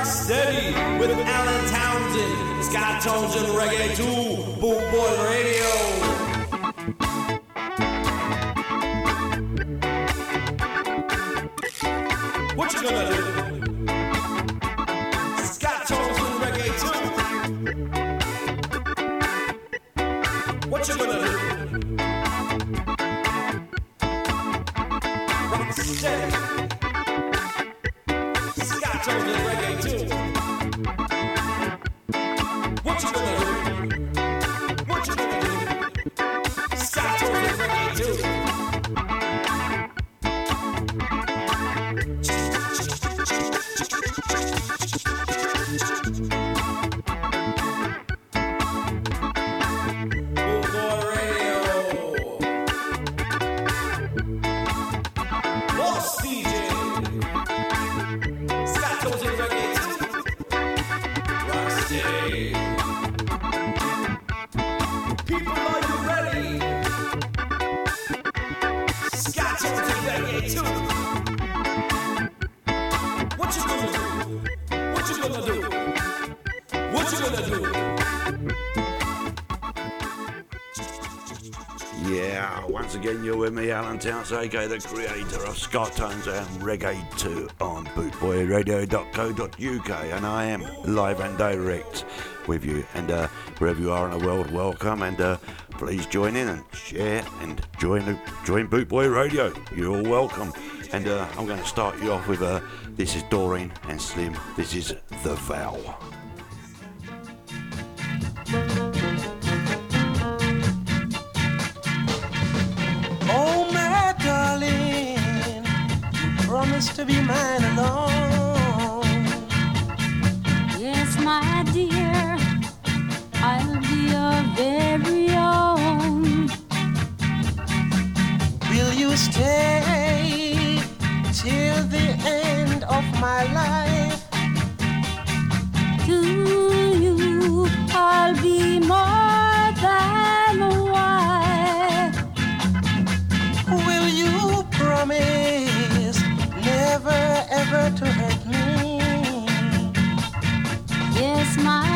Rock Steady with Alan Townsend, Scott Tones and Reggae 2, Boot Boy Radio. What you gonna do? Aka the creator of Scott Tones and Reggae 2 on bootboyradio.co.uk, and I am live and direct with you. And uh, wherever you are in the world, welcome, and uh, please join in and share and join join Bootboy Radio. You're all welcome. And uh, I'm going to start you off with uh, this is Doreen and Slim. This is The Vow. Be mine alone. Yes, my dear, I'll be your very own. Will you stay till the end of my life? Never ever to hurt me? Yes, my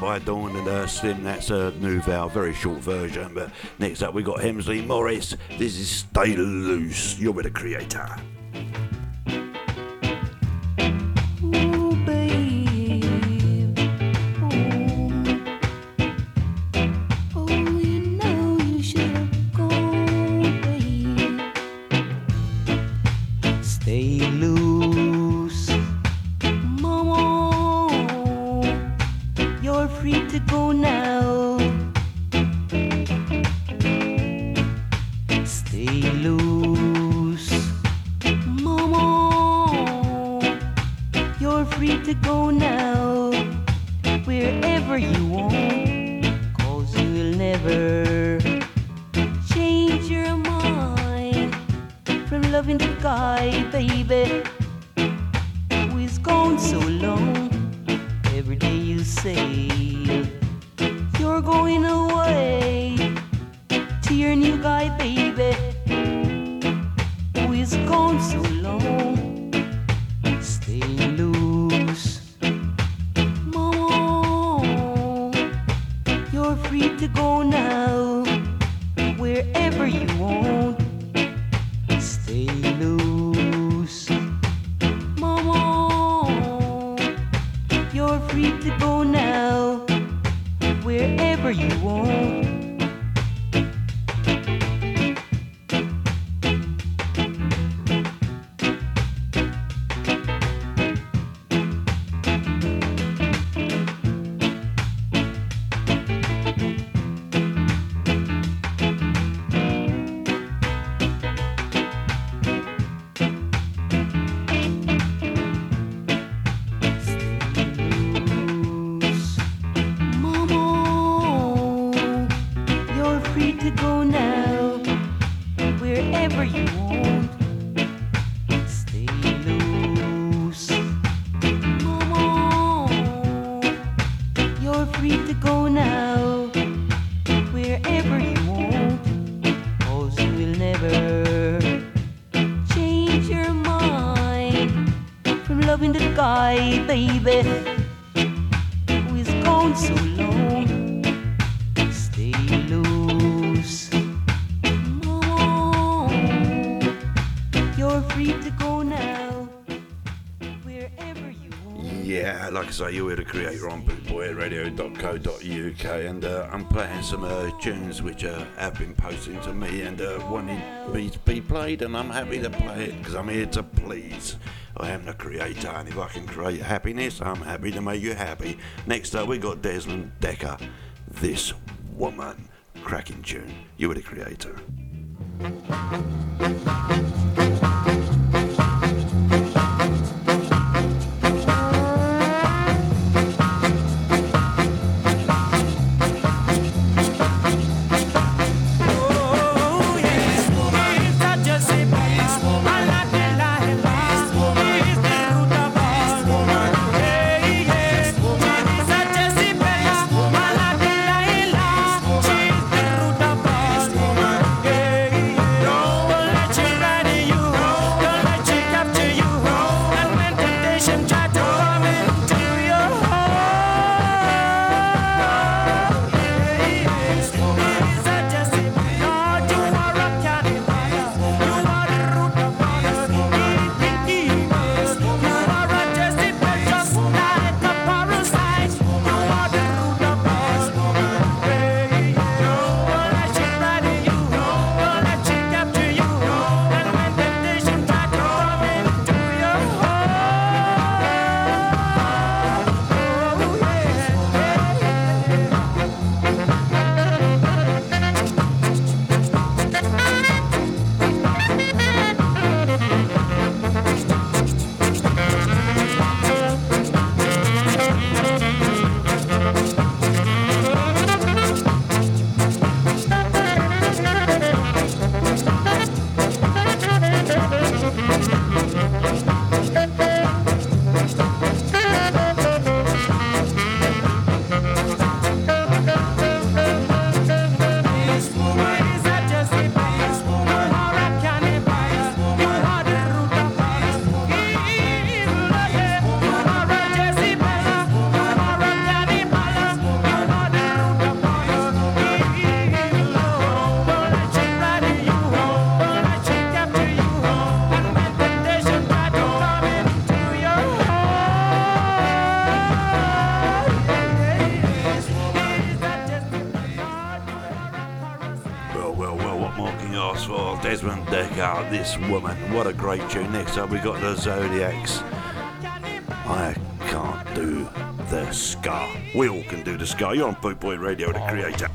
by Dawn and uh, Slim. That's a new vow, very short version. But next up, we got Hemsley Morris. This is Stay Loose. You're with the creator. Some uh, tunes which uh, have been posted to me and uh, wanting me to be played, and I'm happy to play it because I'm here to please. I am the creator, and if I can create happiness, I'm happy to make you happy. Next up, we got Desmond Dekker. This woman, cracking tune. You were the creator. Desmond this woman. What a great tune. Next up, we got the Zodiacs. I can't do the ska. We all can do the ska. You're on Bootboy Radio, the creator.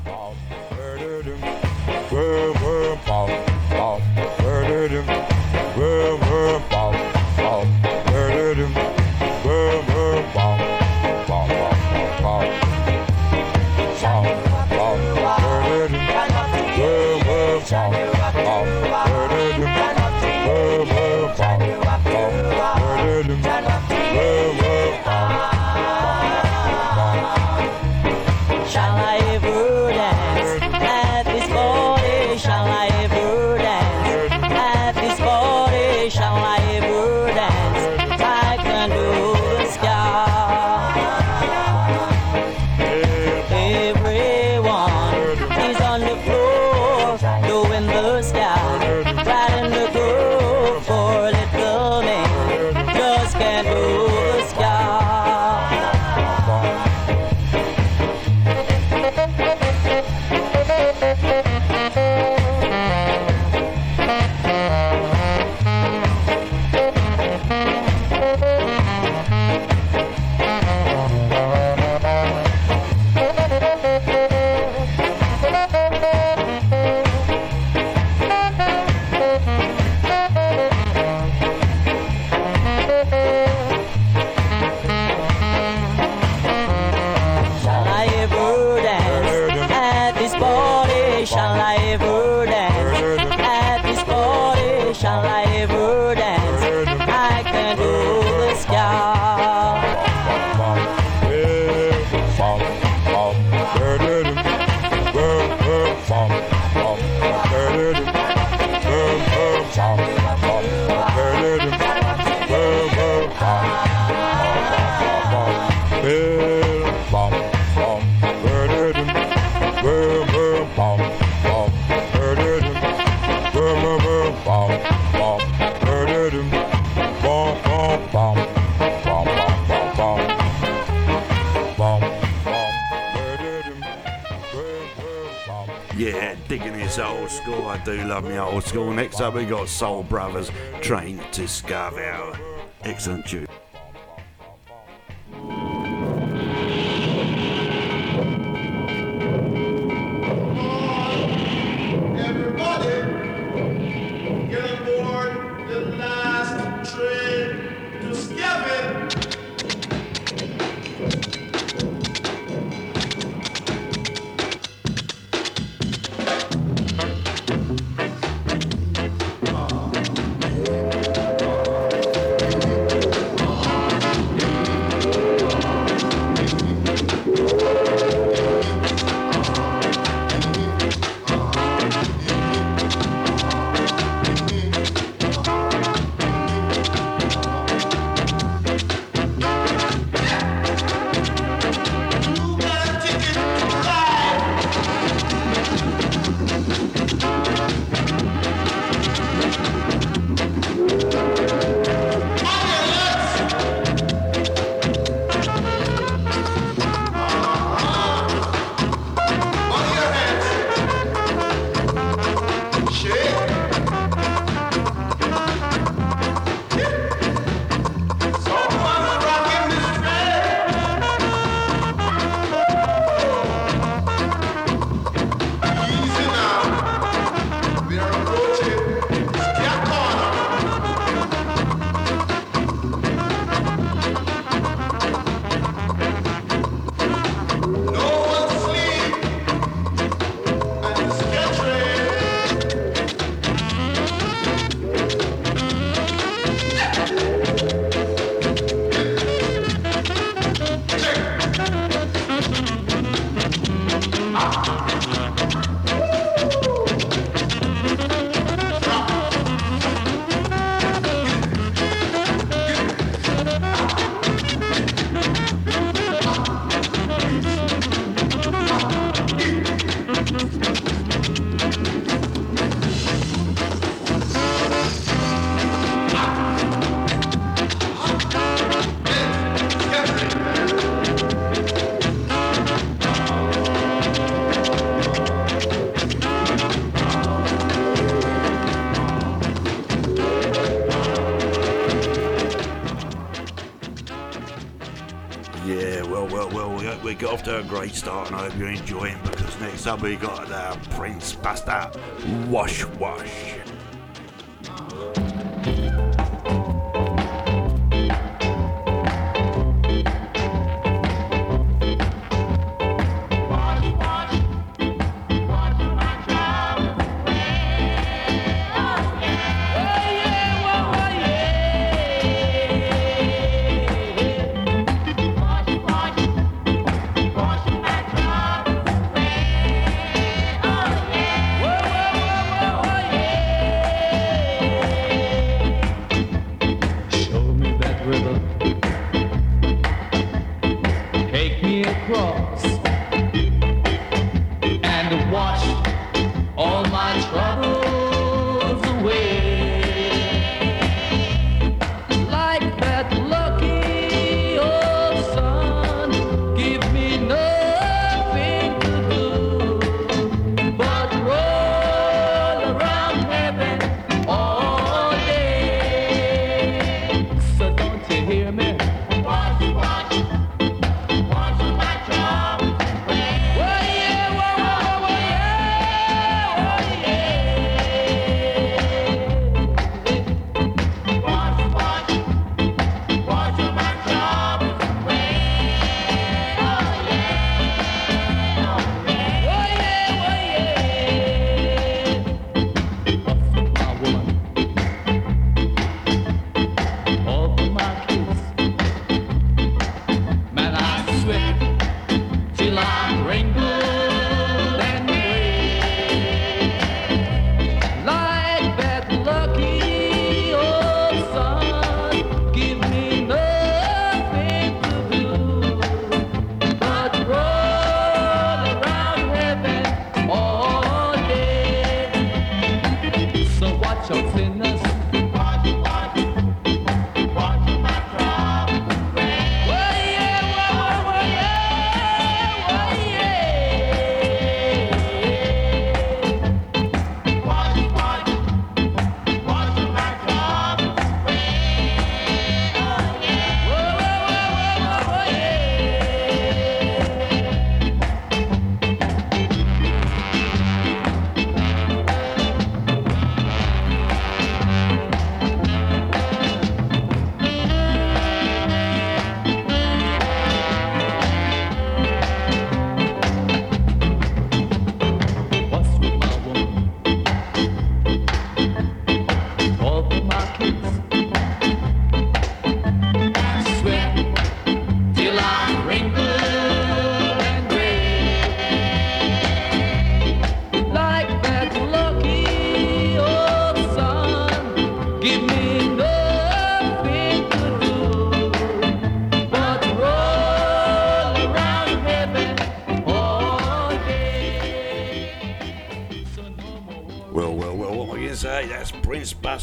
I do love me old school. Next up, we got Soul Brothers, Train to Skaville. Excellent tune. hope you enjoy him because next up we got the Prince Buster Wash Wash.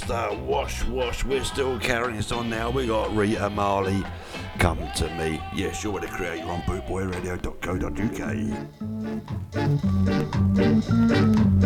Prince Buster. Uh, wash, wash. We're still carrying this on now. We got Rita Marley. Come to me. Yes, you're the creator on bootboyradio.co.uk.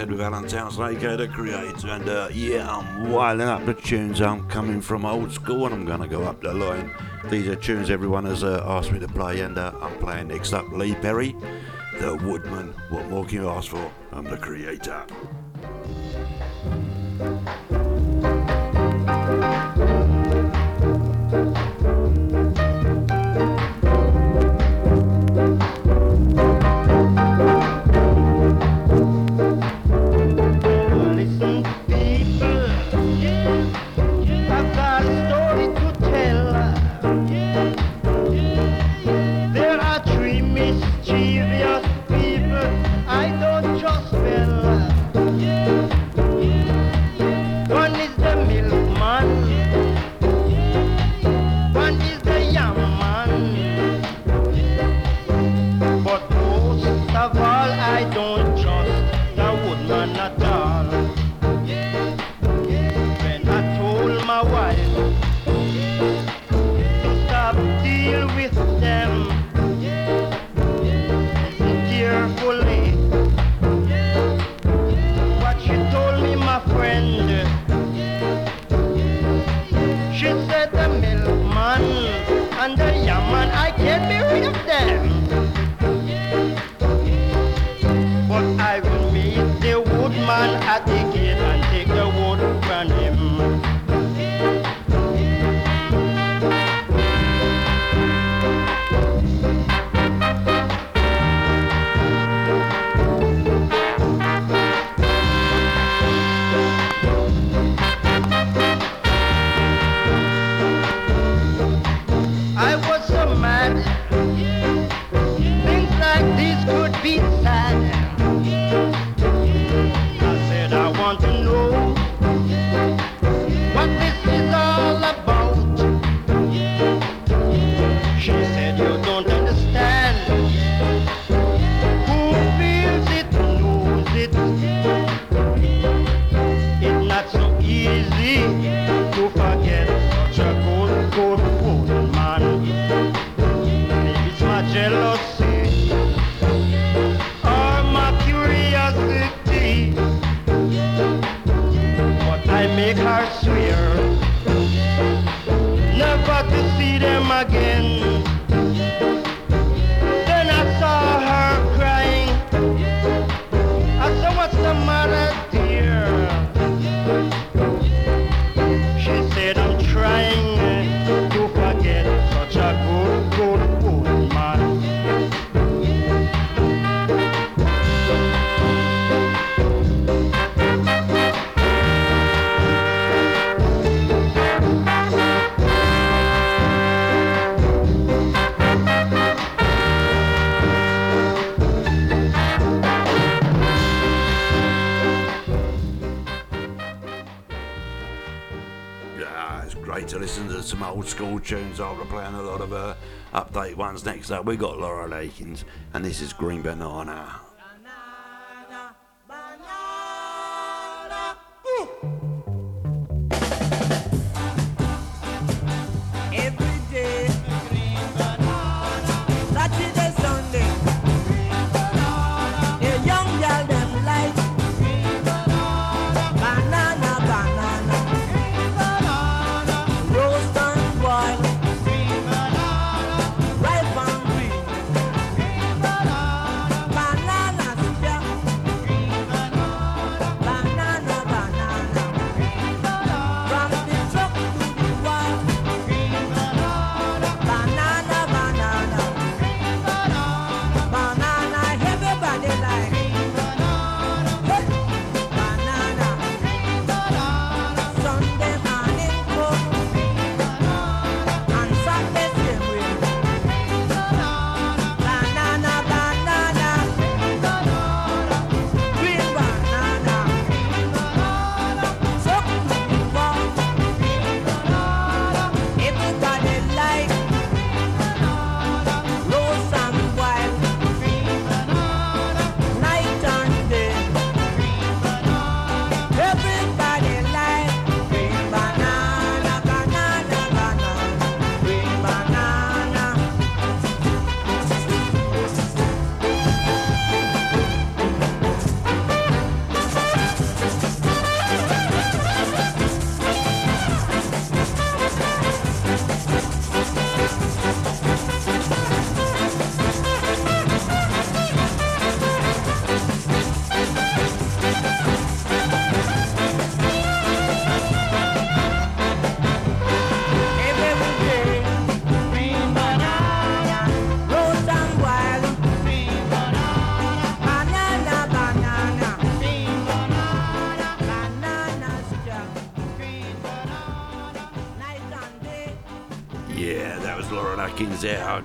Said, with Alan Townsend, aka the creator. And uh, yeah, I'm wiling up the tunes. I'm coming from old school and I'm to go up the line. These are tunes everyone has uh, asked me to play, and uh, I'm playing next up Lee Perry, The Woodman. What more can you ask for? I'm the creator. are sweeter. tunes. I'll be playing a lot of uh, update ones next up. We got Laurel Aitken, and this is Green Banana.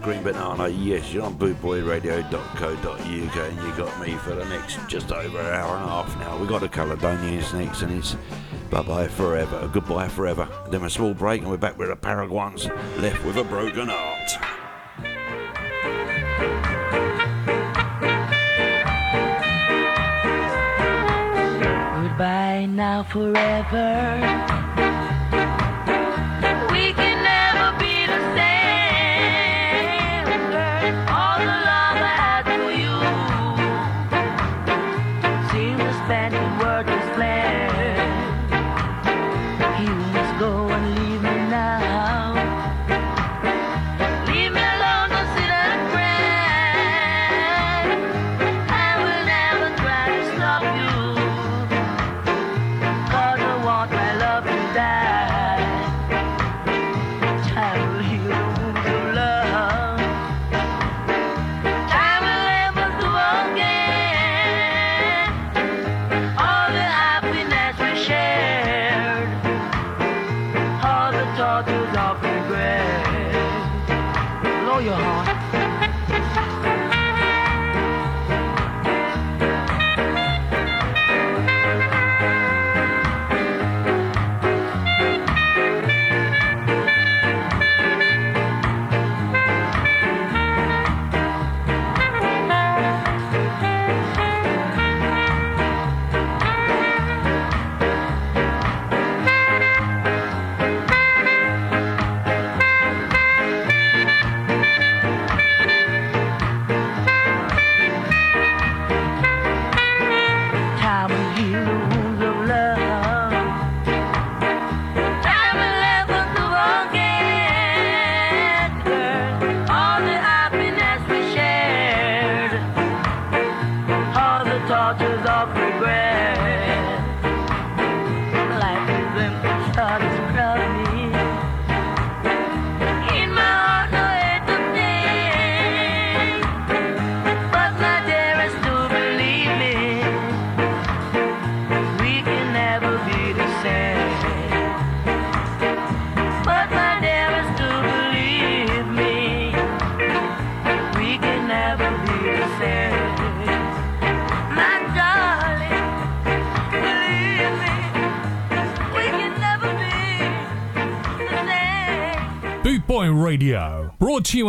Green Banana. Yes, you're on bootboyradio.co.uk and you got me for the next just over an hour and a half now. we got a Caledonian Snakes and it's bye bye forever, goodbye forever. Then a small break and we're back with the Paragons left with a broken heart. Goodbye now forever.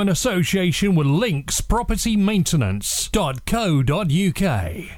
in association with linkspropertymaintenance.co.uk.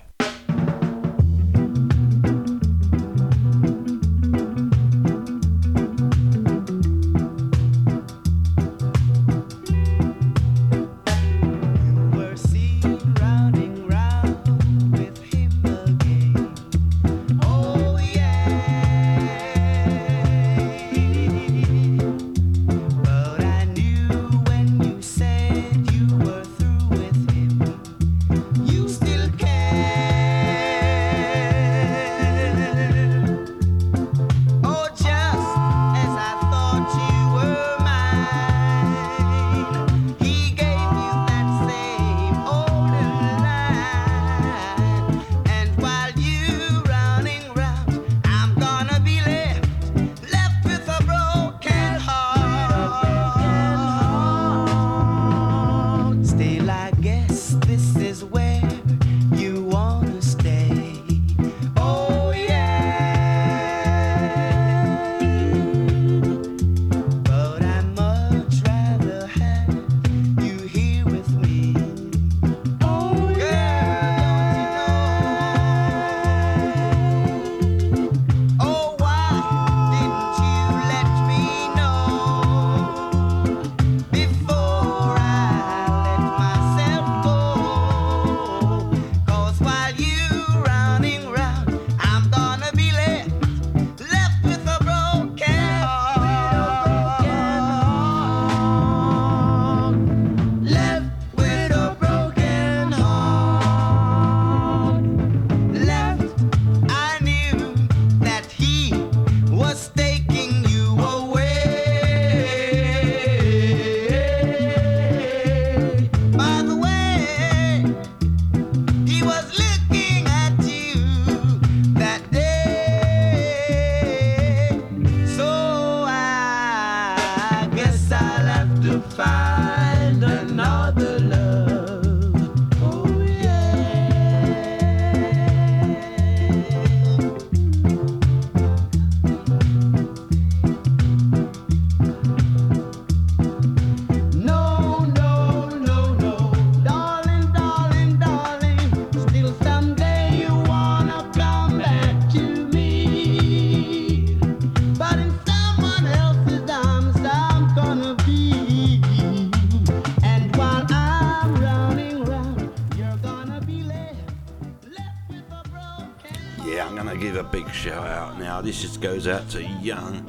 goes out to young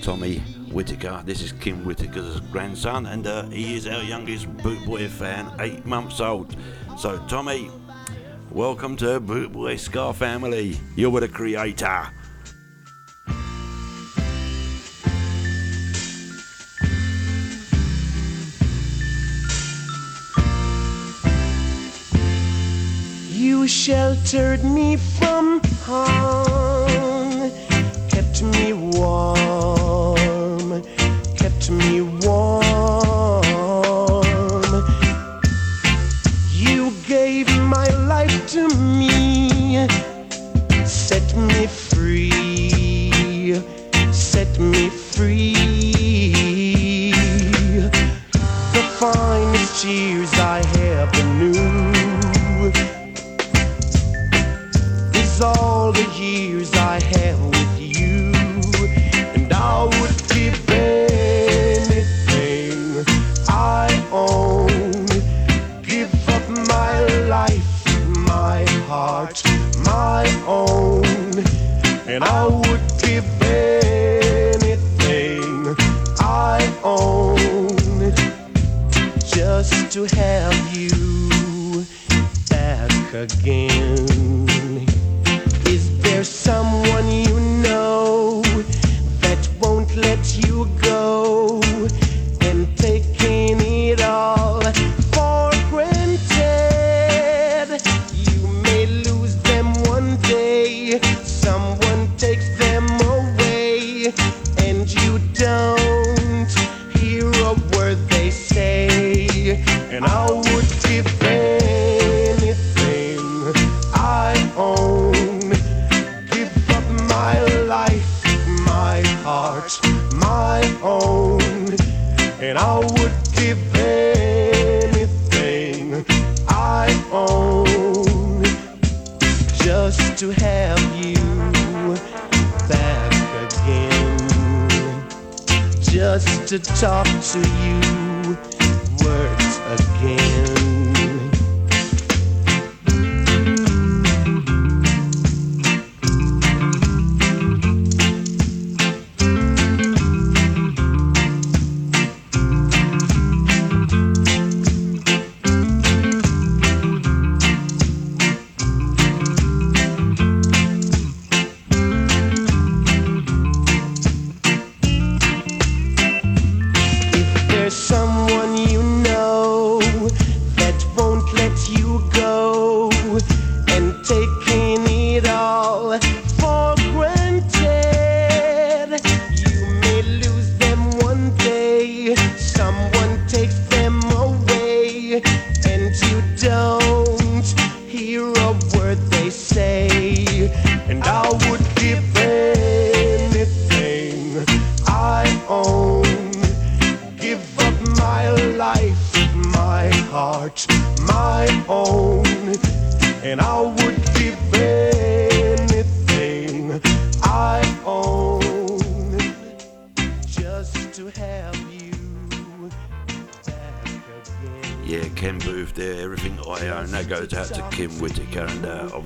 Tommy Whitaker. This is Kim Whitaker's grandson, and uh, he is our youngest Bootboy fan, eight months old. So, Tommy, welcome to Bootboy Ska family. You're with a creator. You sheltered me from harm.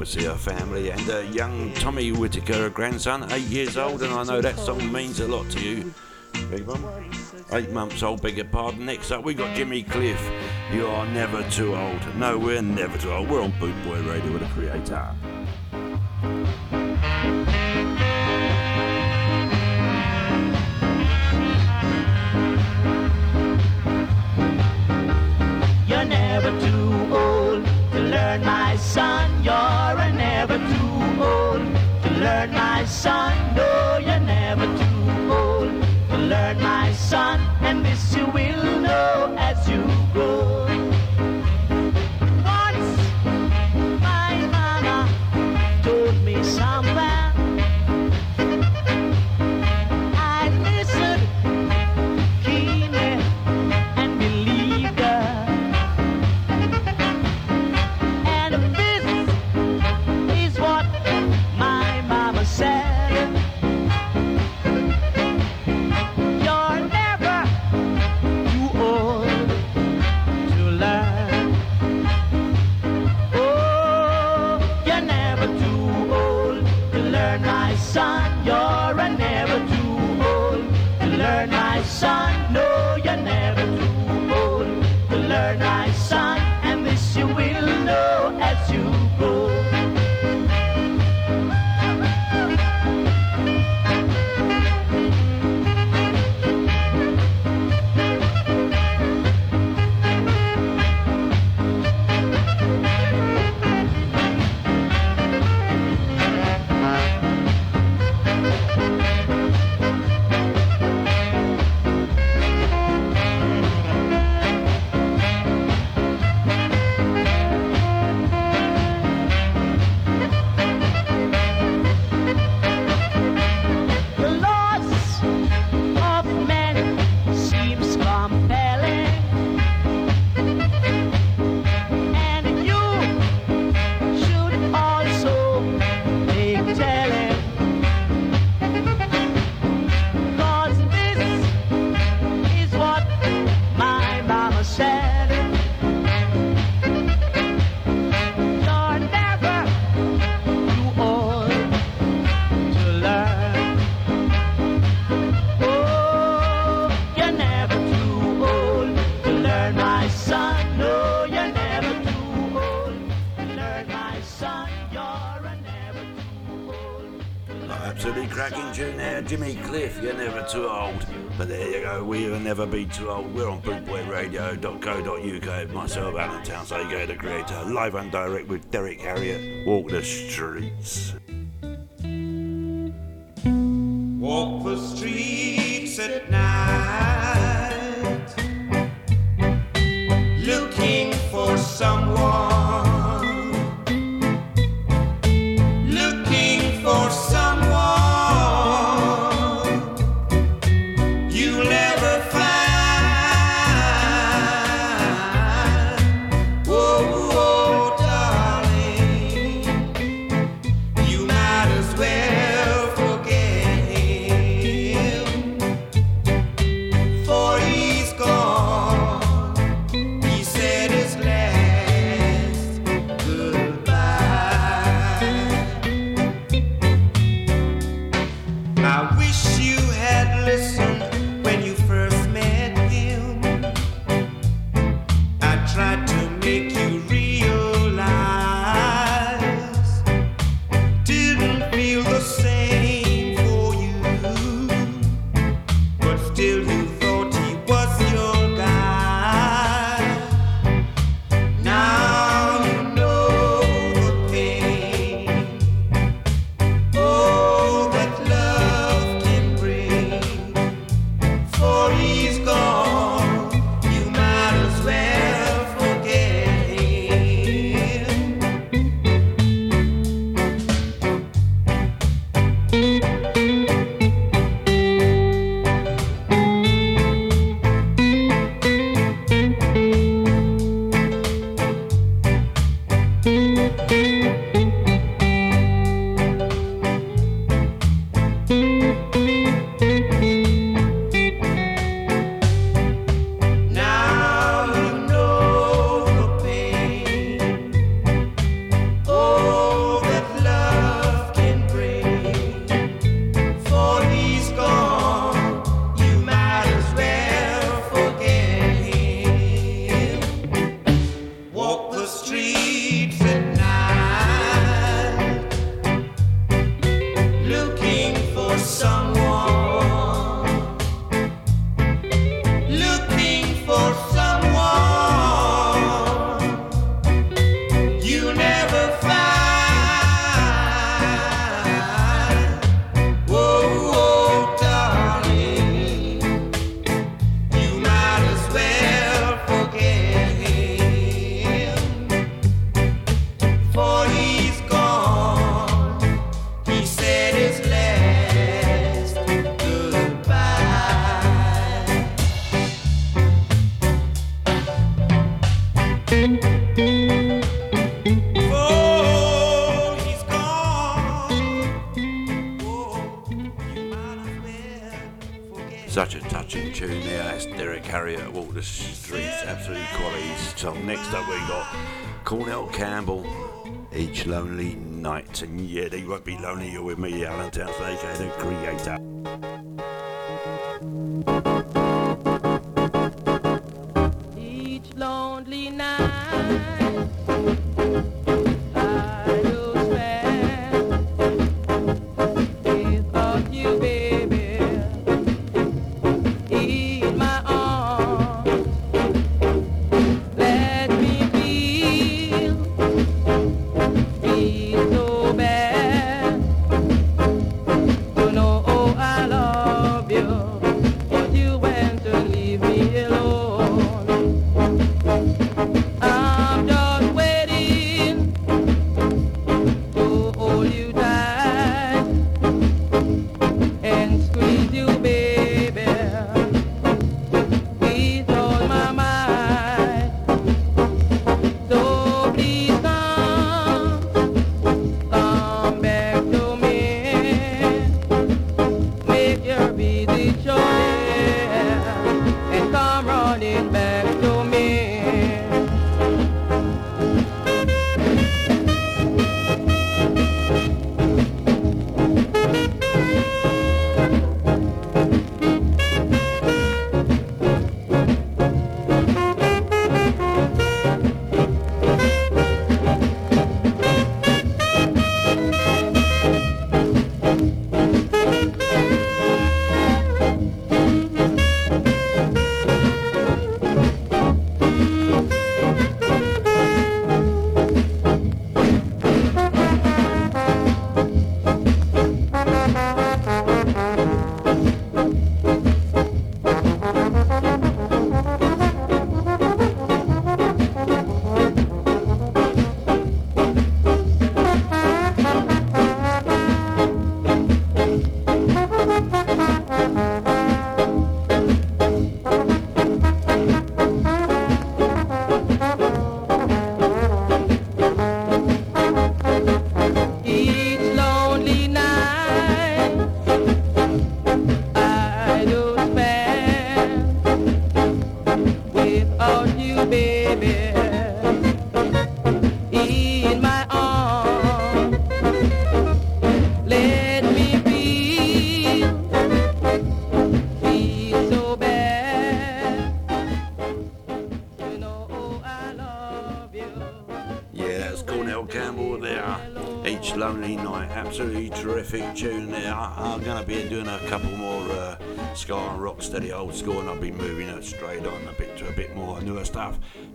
Garcia family and uh, young Tommy Whitaker, grandson, eight years old, and I know that song means a lot to you. Big. Eight months old, beg your pardon. Next up, we got Jimmy Cliff. You are never too old. No, we're never too old. We're on Boot Boy Radio with a creator. cracking tune there, Jimmy Cliff, You're Never Too Old. But there you go, we'll never be too old. We're on bootboyradio.co.uk. Myself, Alan Townsend, go the creator, live and direct with Derrick Harriott. Walk the streets. Walk the streets at night. Each lonely night, and yeah, they won't be lonely. You're with me, Alan aka the creator.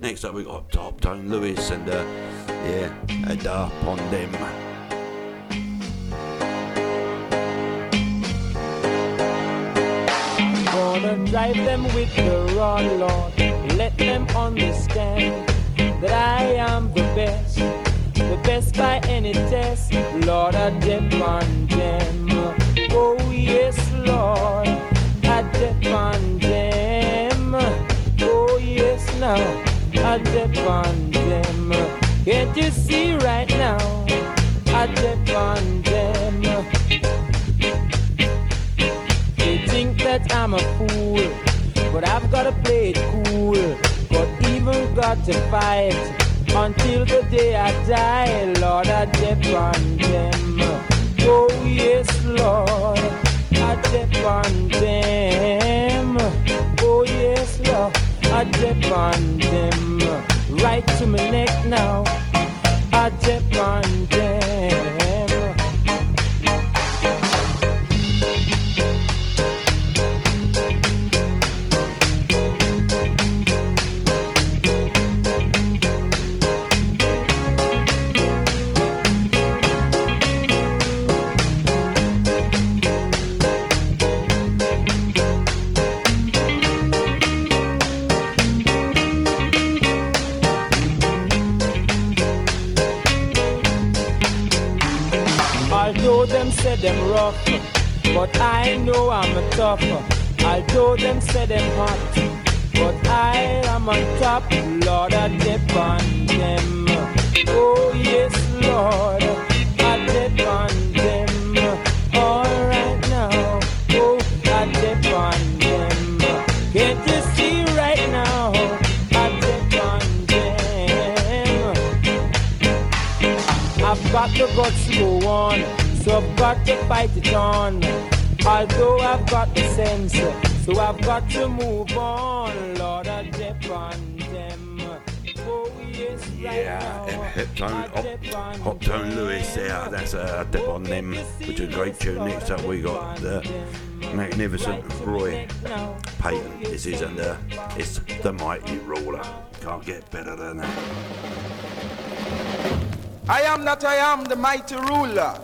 Next up, we got Hopeton Lewis, and uh, yeah, and up on them. Gonna drive them with the to fight until the day I die. Lord, I depend on them. Oh yes, Lord, I depend them. Oh yes, Lord, I depend them. Right to my neck now. I depend them. rough, but I know I'm a tougher. Although them say them hot, but I am on top, Lord, I depend on them. Oh yes, Lord, I depend on them. All right now, oh, I depend on them. Can't you see right now? I depend on them. I've got to go on. So I've got to fight it on. Although I've got the sense, so I've got to move on. Lord, I depend them. Oh, yes, yeah, right now, Hopeton, Hop, Hopeton Lewis. Yeah, that's a Dep on Them, which is a great tune. Next up, we got the magnificent Roy Payton. Oh, this is, and it's the mighty ruler. Can't get better than that. I am that I am, the mighty ruler.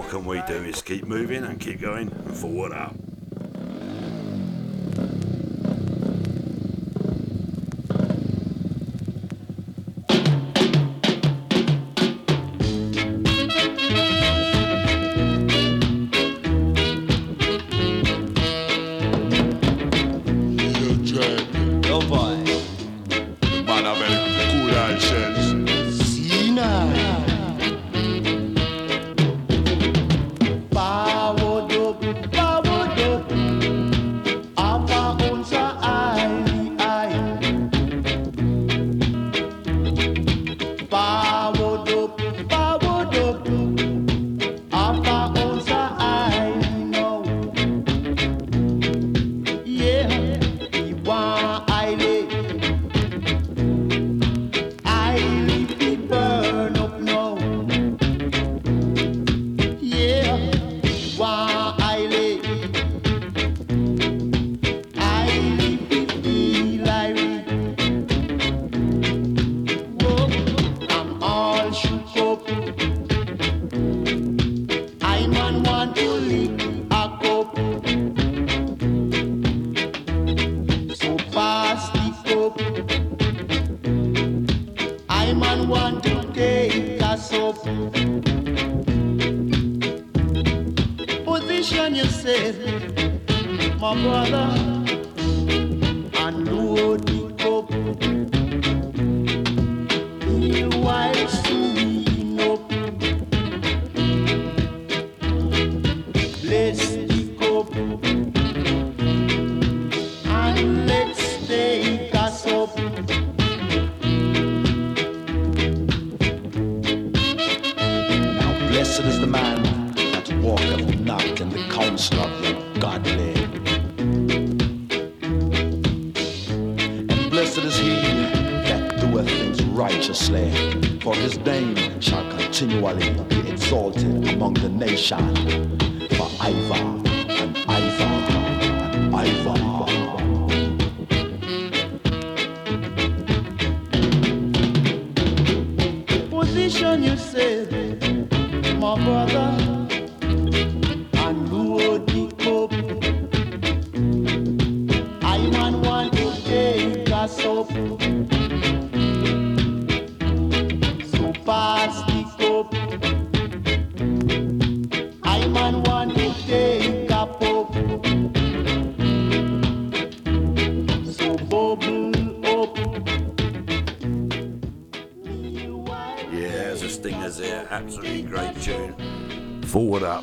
What can we do is keep moving and keep going and forward up.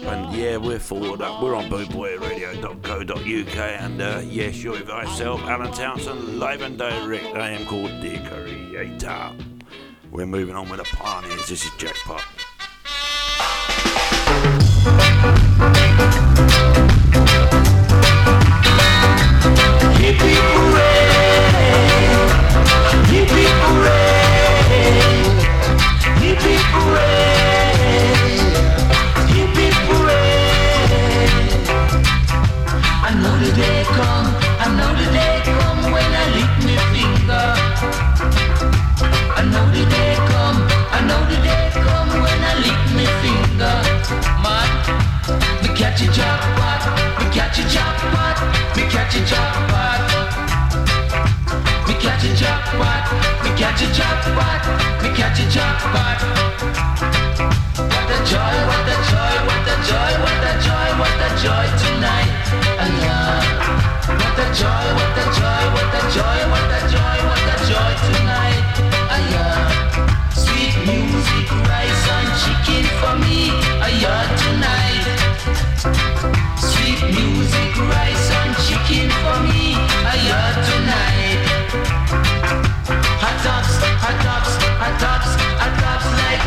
And yeah, we're forward up. We're on bootboyradio.co.uk. And uh, yeah, sure, if myself, Alan Townsend, live and direct. I am called the Creator. We're moving on with the pioneers. This is Jackpot. Yippee! catch a jackpot, me catch a jackpot. Me catch a jackpot, me catch a jackpot, me catch a jackpot. What a joy, what a joy, what a joy, what a joy, what a joy tonight. Allah. What a joy, what a joy, what a joy, what a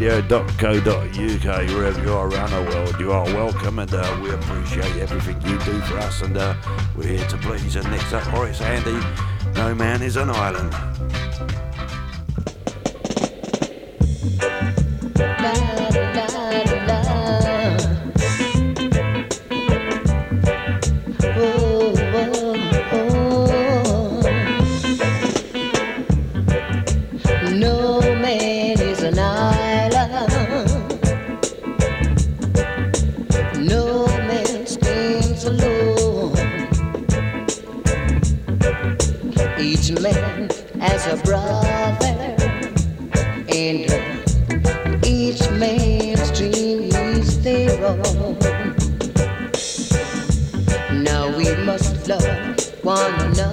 radio.co.uk, wherever you are around the world, you are welcome and uh, we appreciate everything you do for us and uh, we're here to please. And next up, Horace Andy, No Man is an Island. Now we must love one another.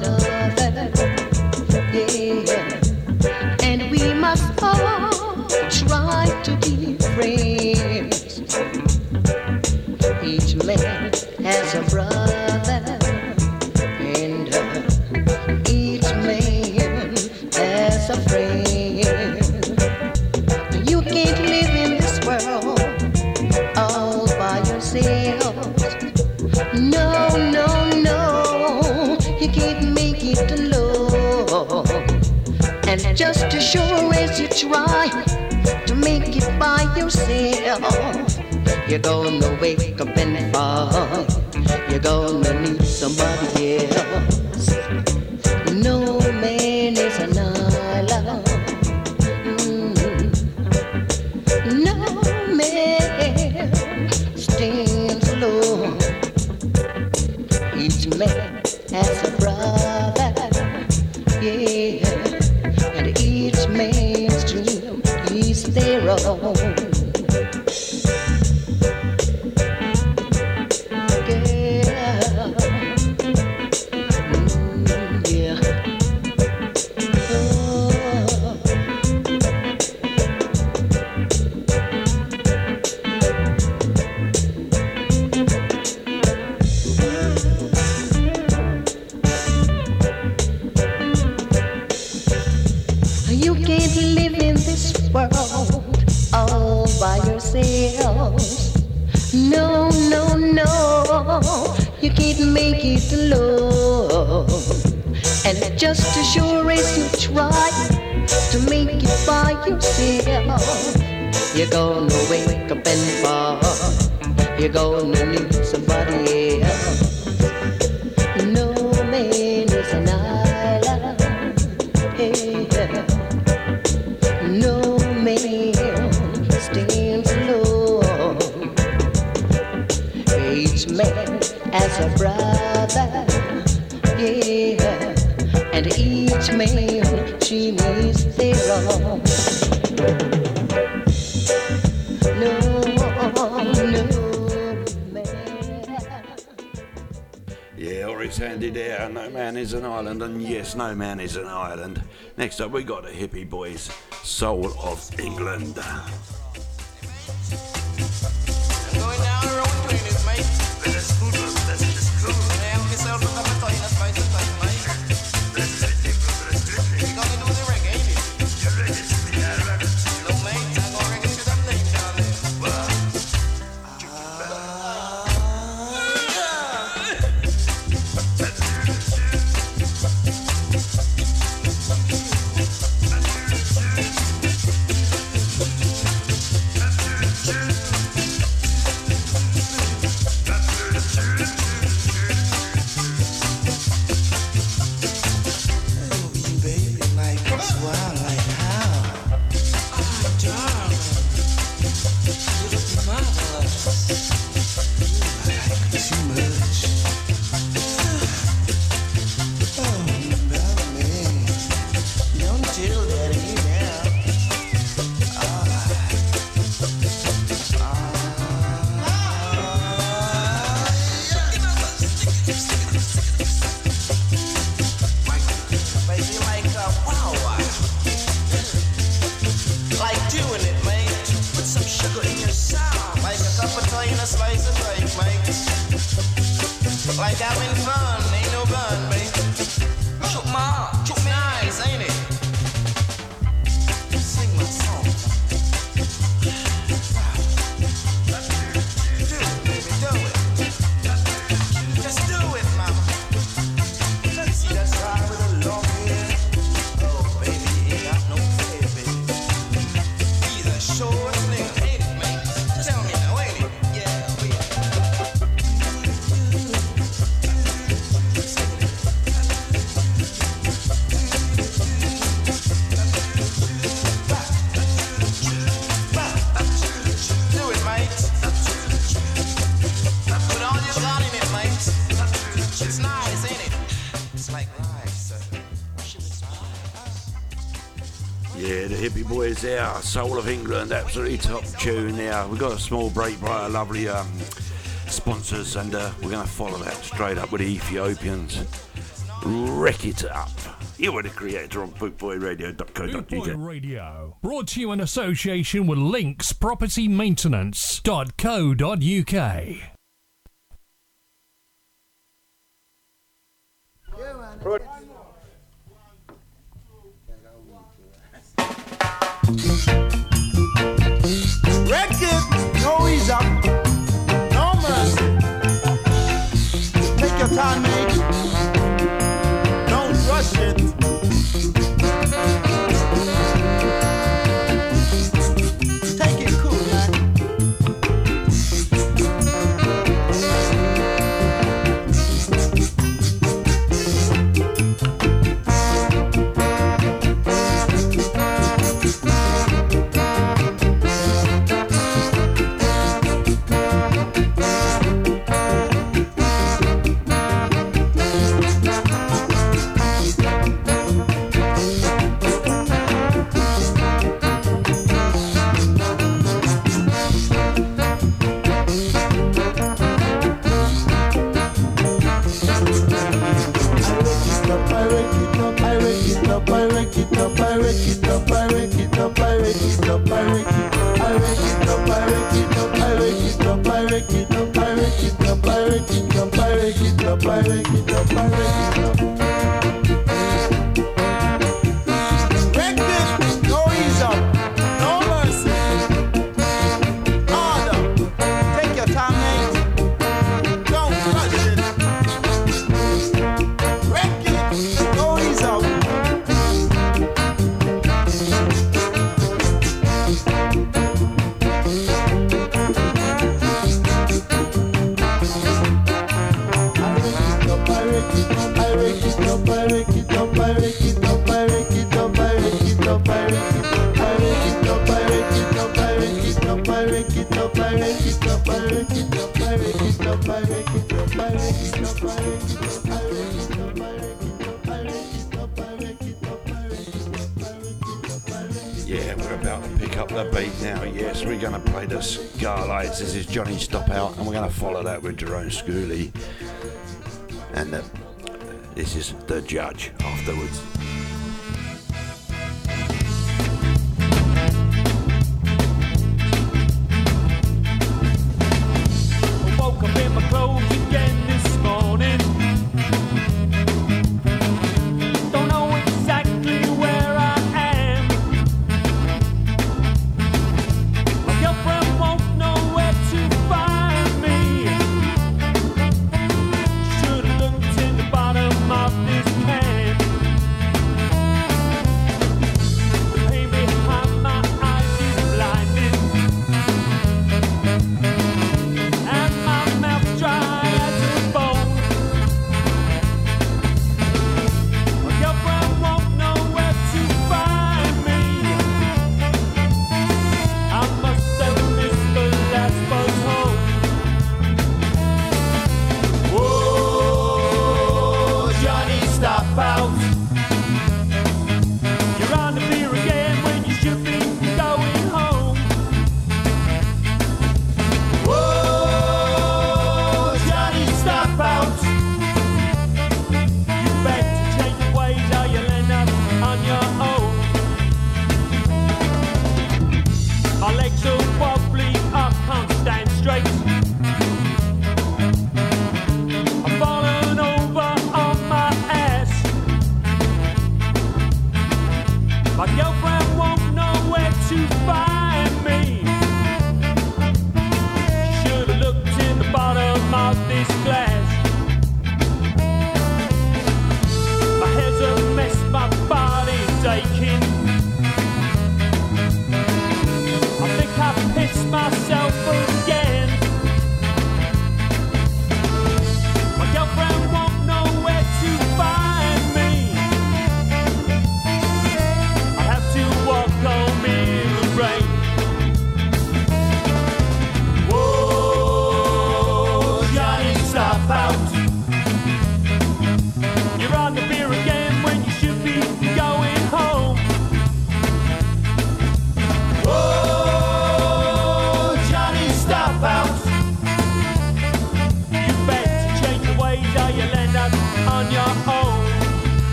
just as sure as you try to make it by yourself, you're gonna wake up and fall. You're gonna need somebody else. next up we got a Hippy Boys, Soul of England. Hippie there, Soul of England, absolutely top tune there. We've got a small break by our lovely um, sponsors, and uh, we're going to follow that straight up with the Ethiopians. Wreck it up. You were the creator on bootboyradio.co.uk. Bootboy Radio. Brought to you in association with Links Property Maintenance.co.uk. Wreck Take your Wreck up the beat now. Yes, we're going to play the Scarlights. This is Johnny Stop Out, and we're going to follow that with Jerome Schooley. And uh, this is The Judge afterwards.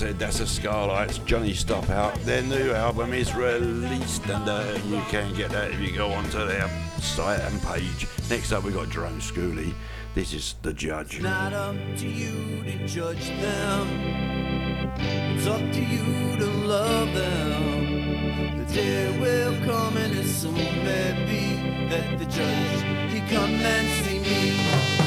said, that's a Skylights Johnny Stop out. Their new album is released, and uh, you can get that if you go onto their site and page. Next up, we got Jerome Schooley. This is The Judge. It's not up to you to judge them, it's up to you to love them. The day will come, and soon may be that the judge, he come and see me.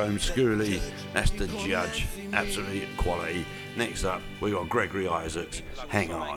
Jerome Schooley. That's the judge. Absolute quality. Next up, we got Gregory Isaacs. Hang on.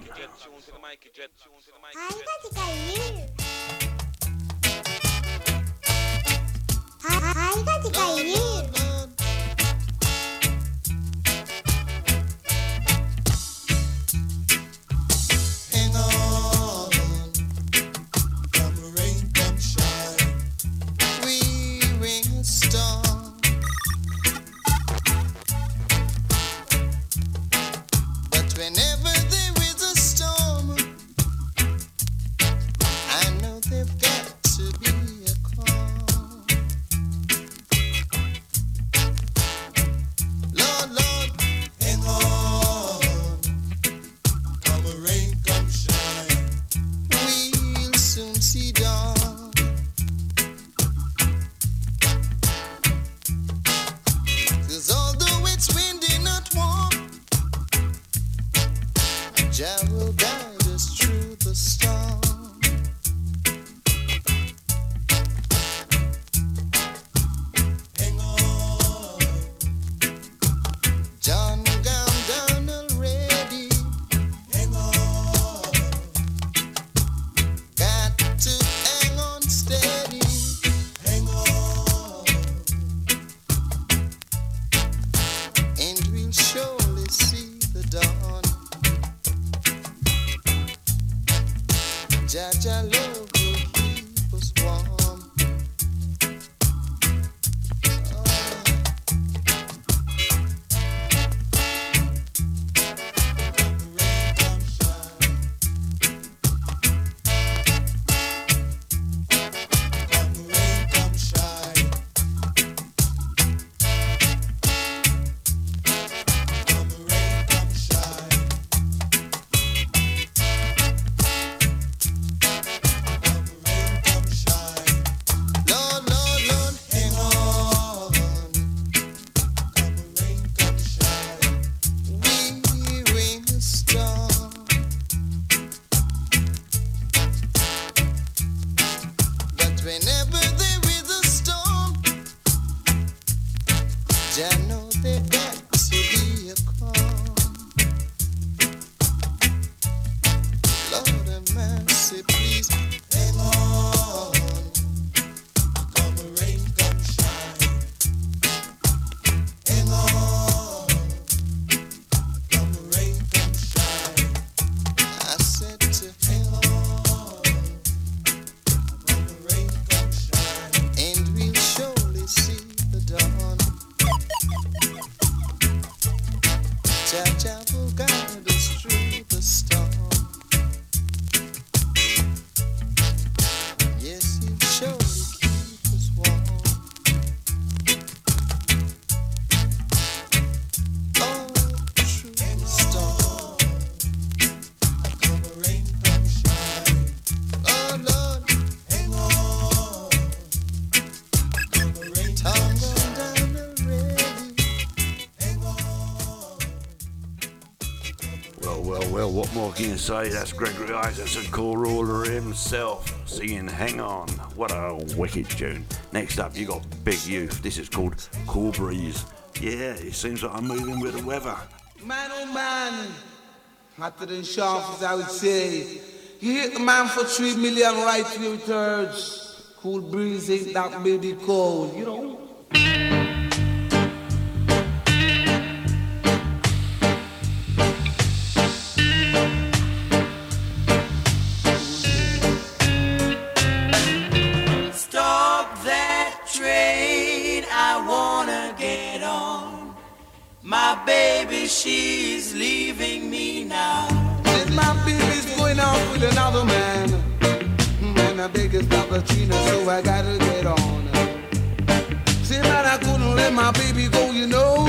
talking say That's Gregory Isaacs and Cool Ruler himself, singing Hang On. What a wicked tune. Next up, you got Big Youth. This is called Cool Breeze. Yeah, it seems like I'm moving with the weather. Man, oh man, hotter than sharp as I would say. You hit the man for three million right two thirds. Cool breeze ain't that baby cold. You Latina, so I gotta get on. See, man, I couldn't let my baby go, you know.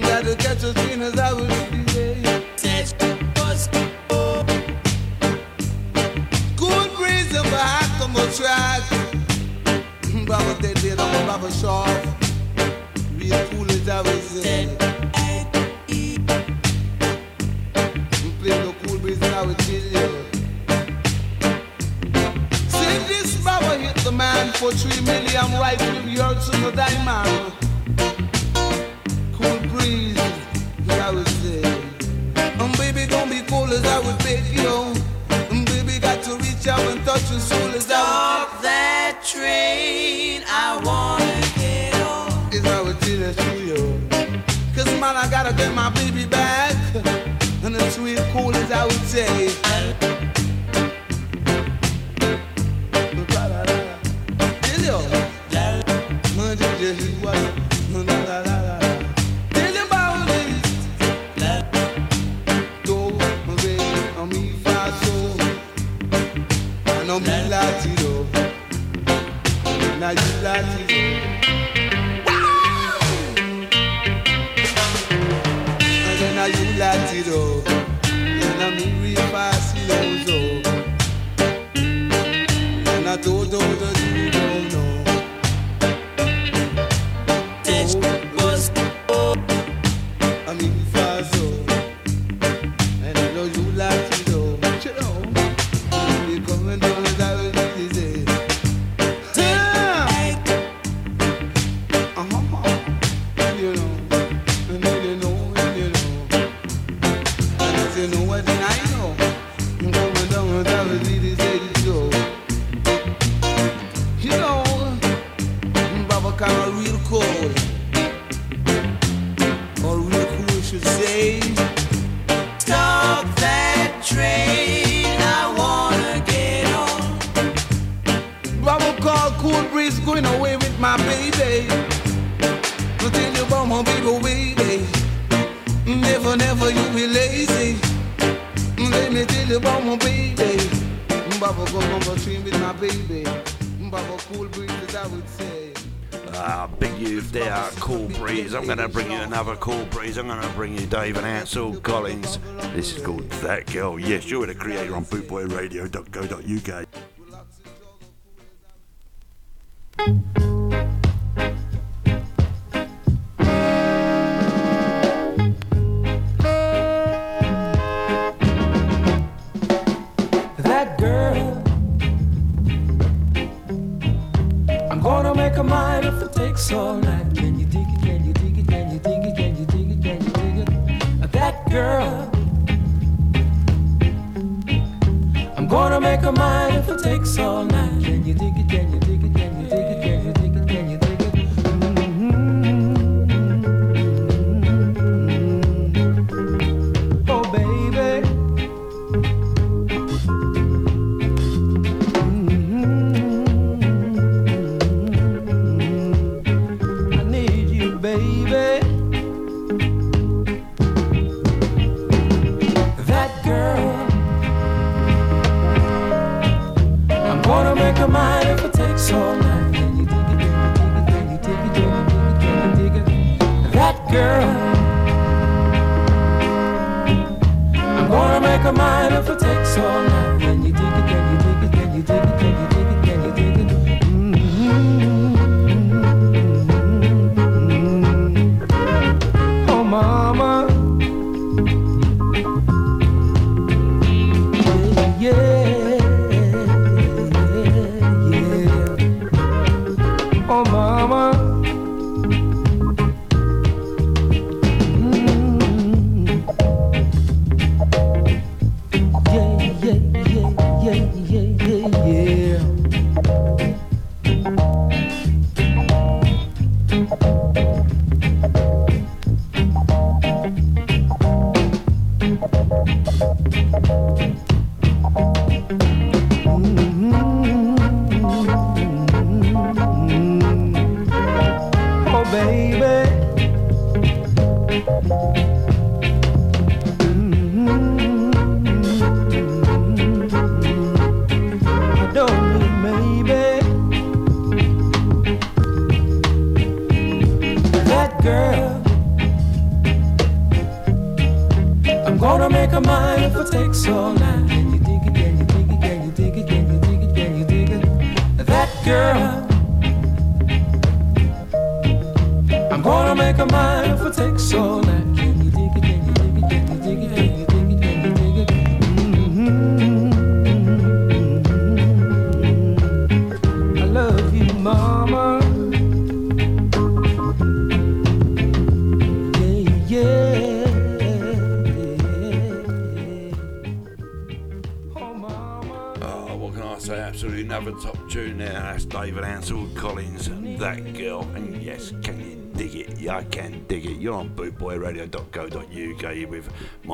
Gotta catch a train as I was busy. Good reason for I come track. Baba did it on barber shop. I'm going to bring you Dave and Ansel Collins. This is called That Girl. Yes, you're the creator on bootboyradio.co.uk.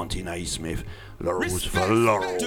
Mountain High Laurels for Laurels.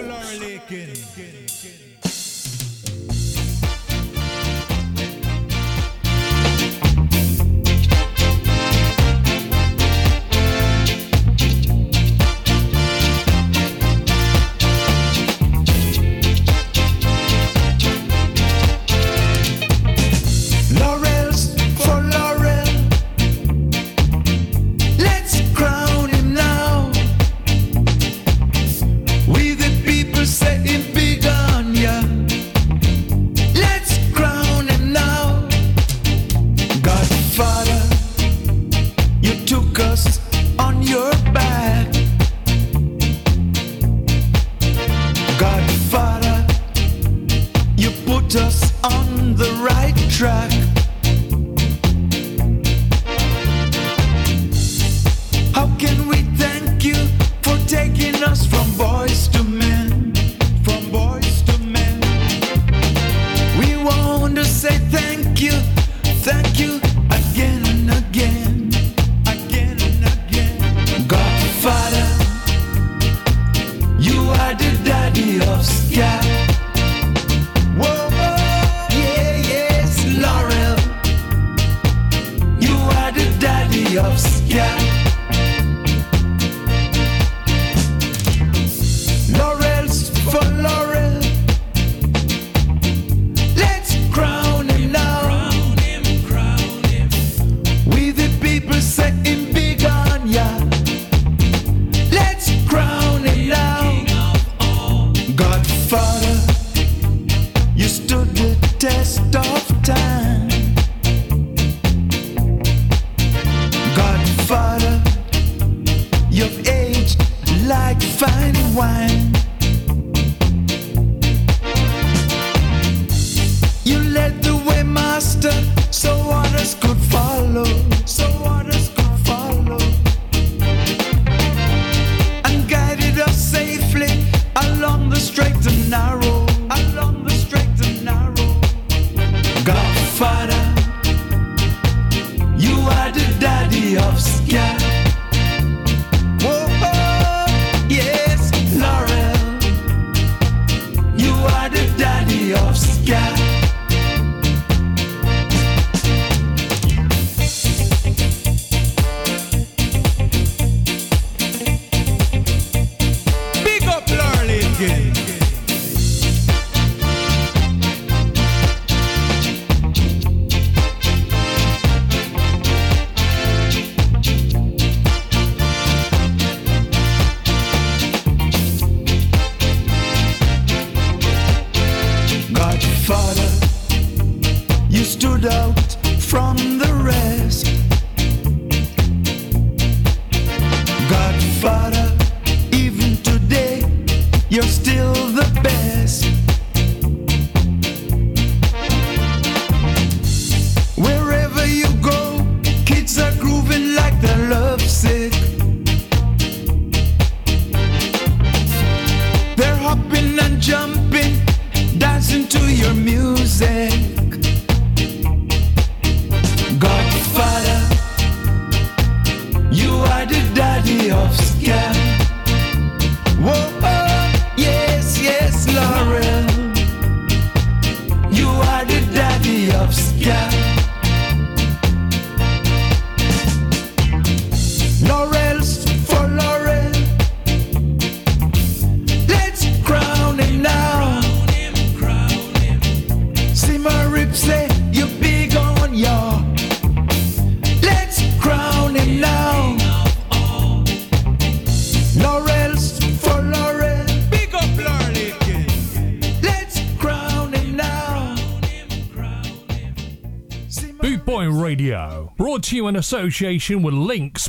daddy daddy of sky. In association with Links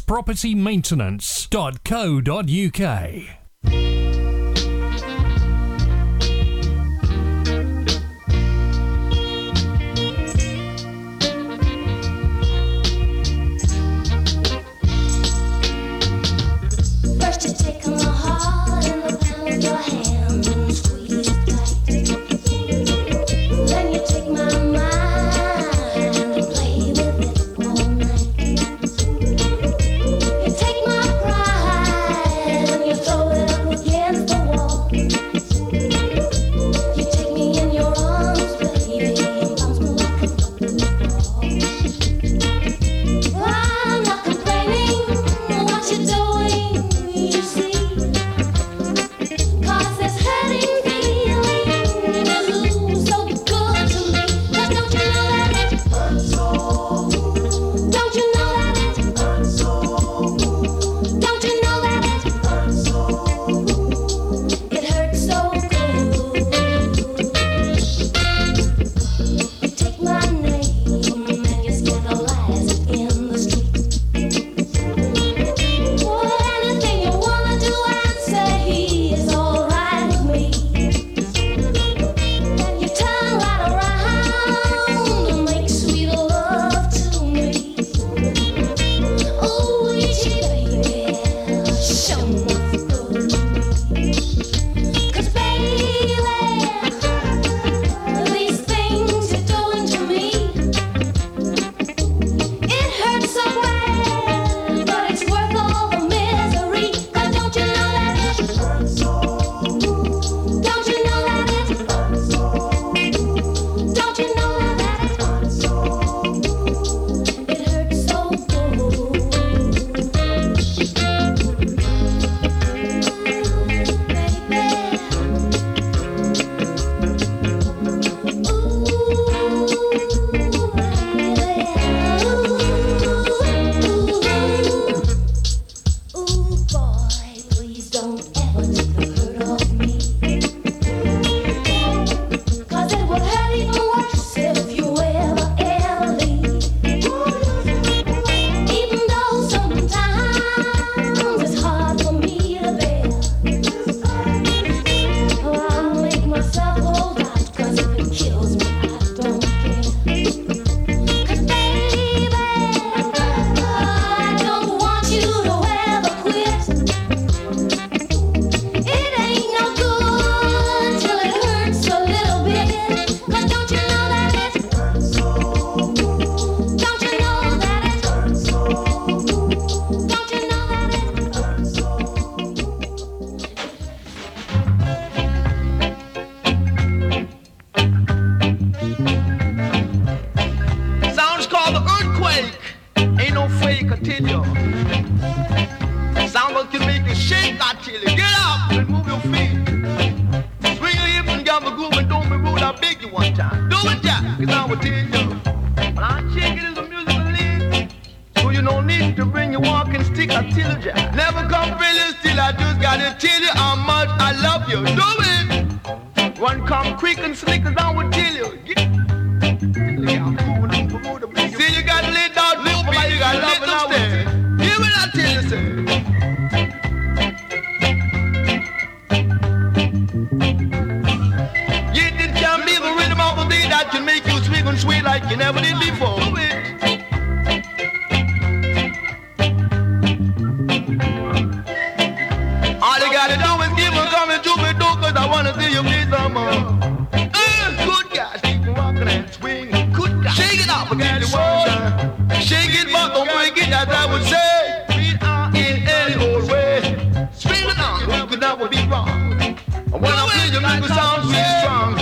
like a sound too strong.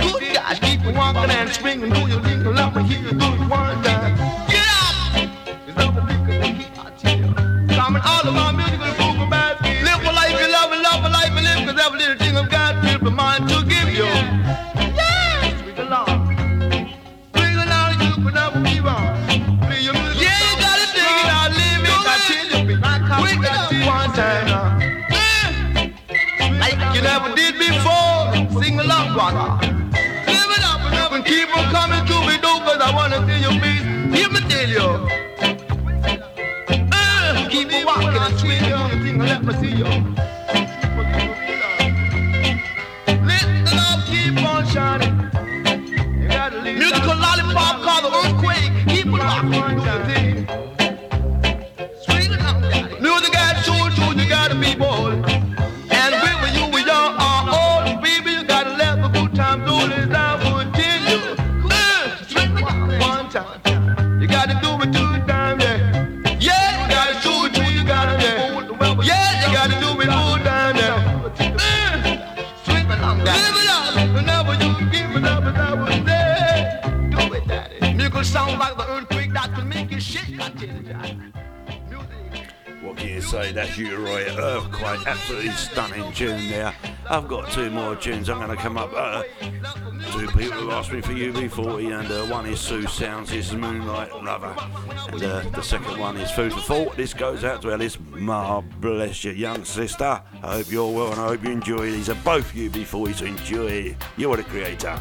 Good God, keep walking and swinging. Do your thing, love will hear good one? tunes I'm going to come up. Uh, two people have asked me for UB40, and uh, one is Sue Sounds, this is Moonlight Lover, and uh, the second one is Food for Thought. This goes out to Ellis Ma, bless your young sister. I hope you're well, and I hope you enjoy these. Are both UB40s? Enjoy. You're the creator.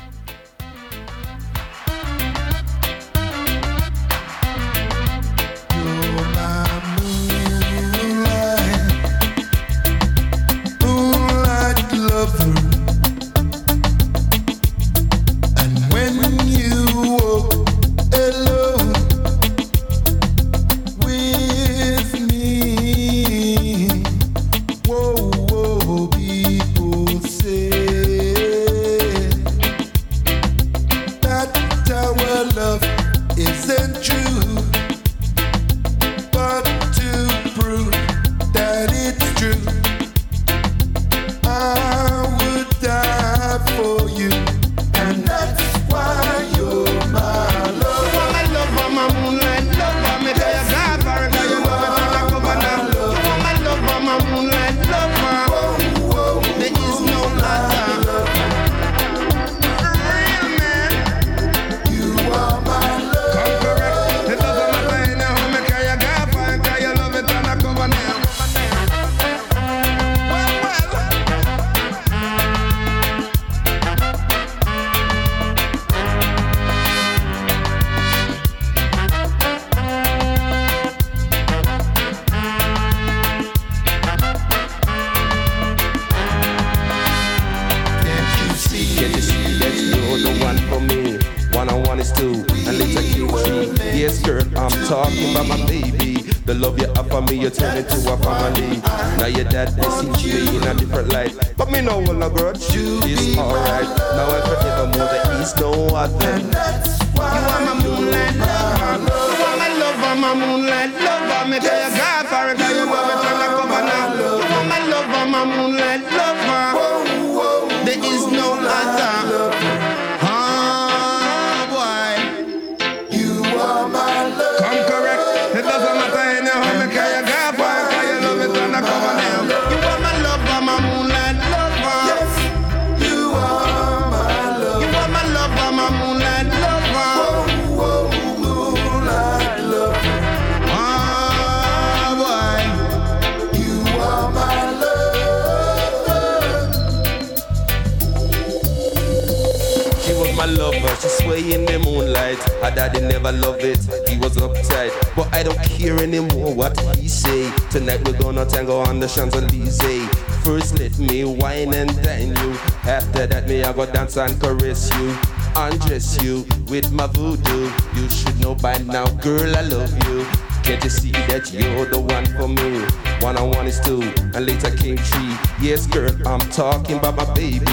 Her daddy never loved it, he was uptight. But I don't care anymore what he say. Tonight we're gonna tango on the Champs-Elysees. First let me wine and dine you. After that me I go dance and caress you. Undress you with my voodoo. You should know by now, girl, I love you. Can't you see that you're the one for me? One on one is two, and later came three. Yes, girl, I'm talking about my baby.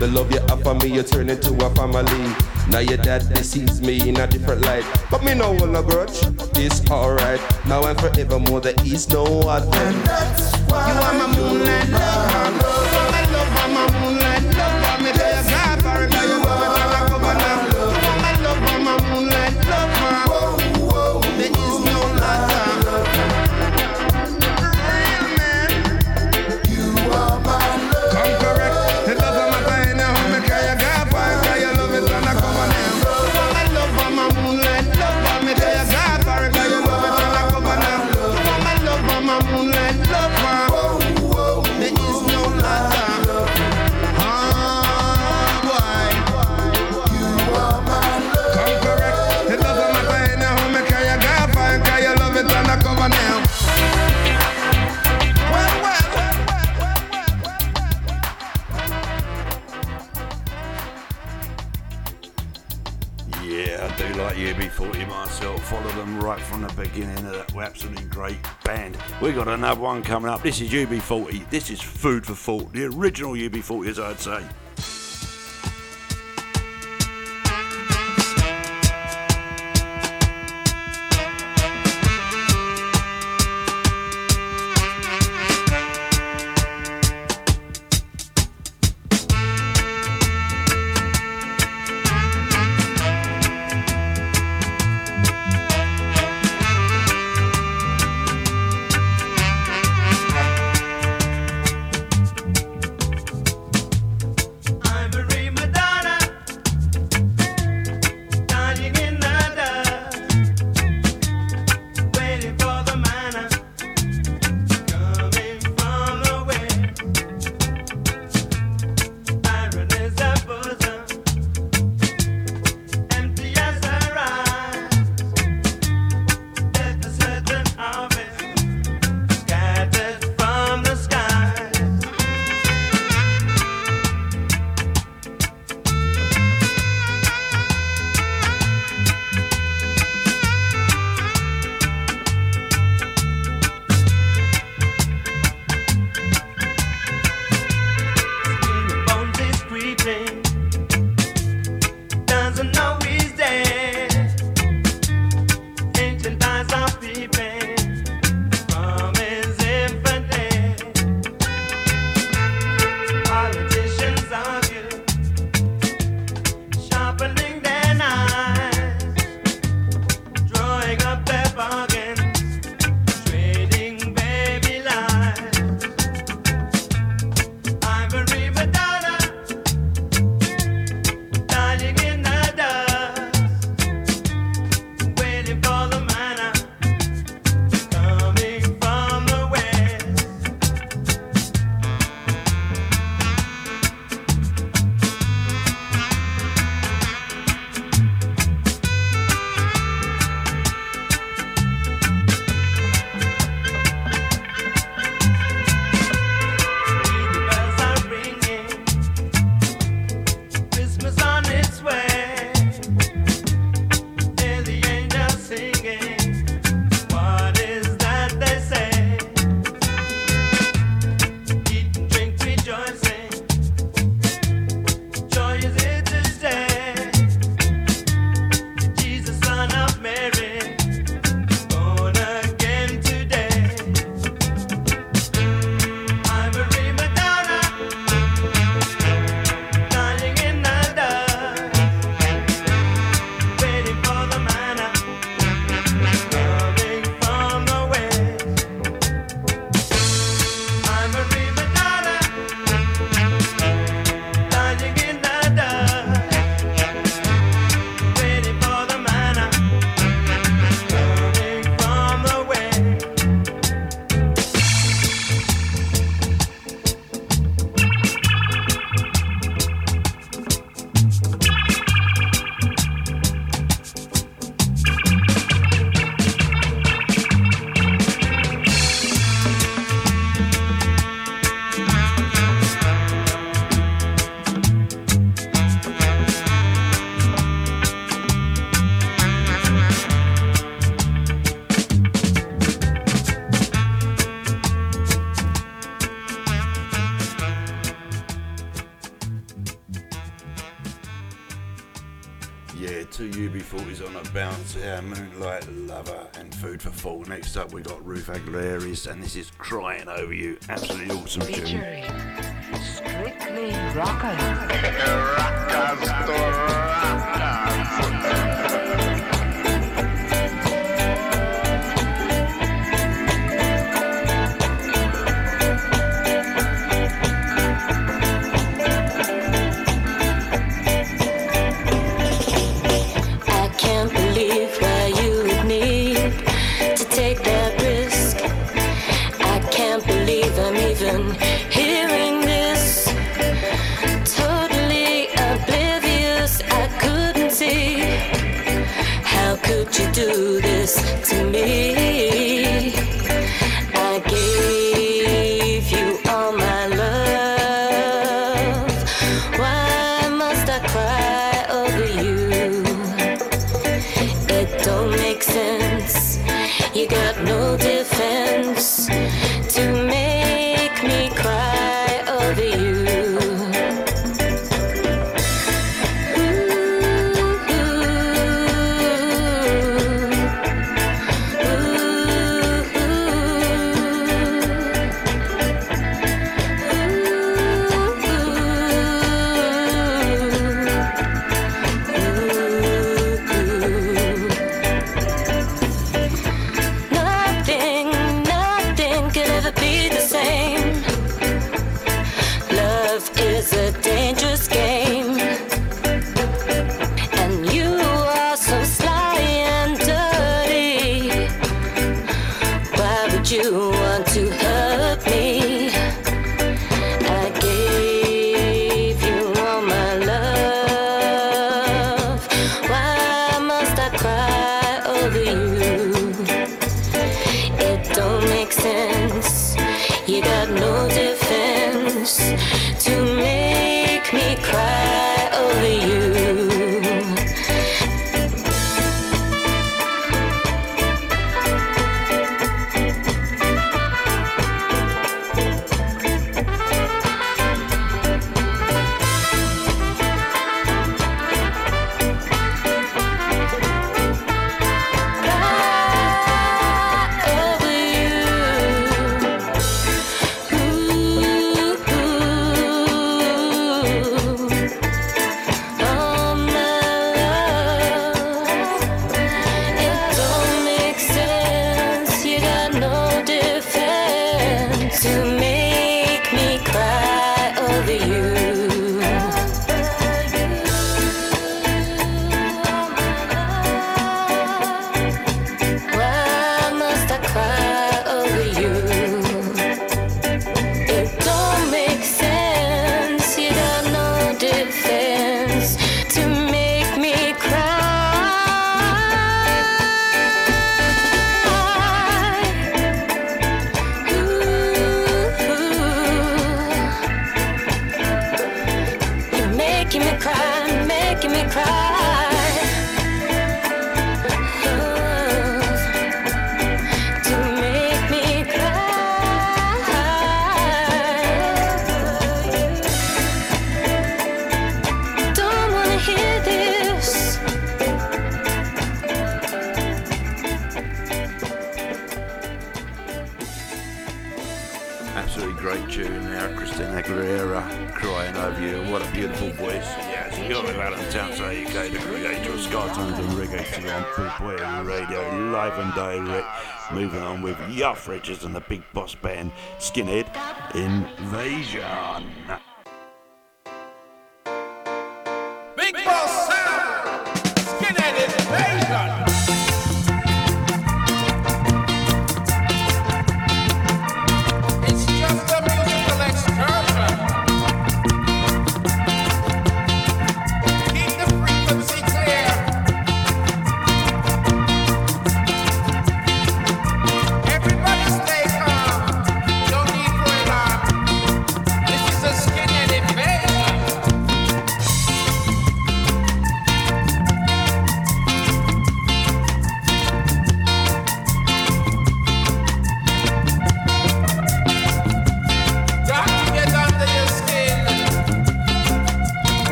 The love you offer me, you turn into a family. Now your dad sees me in a different light, but me no hold a grudge. It's alright. Now and forevermore, there is no other. You are my moonlight. Beginning of that absolutely great band. We got another one coming up. This is UB40. This is Food for Thought, the original UB40, as I'd say. for Fall. Next up, we got Ruth Aguilera's, and this is Crying Over You. Absolutely awesome tune. Strictly.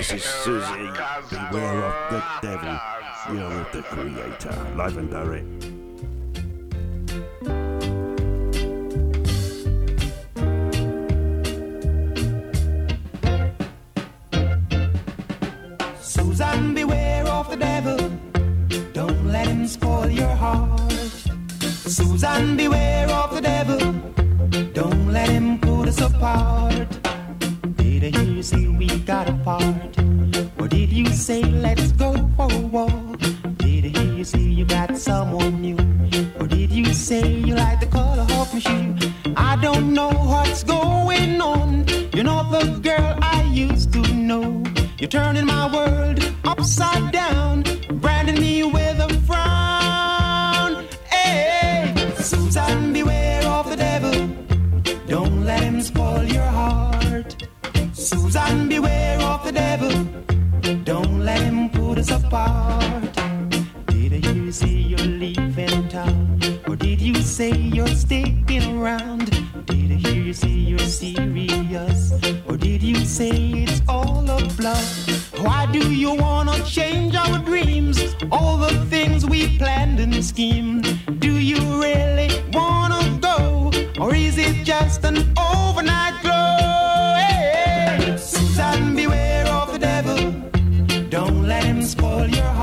This is Susie, beware of the devil. You're with the creator, live and direct.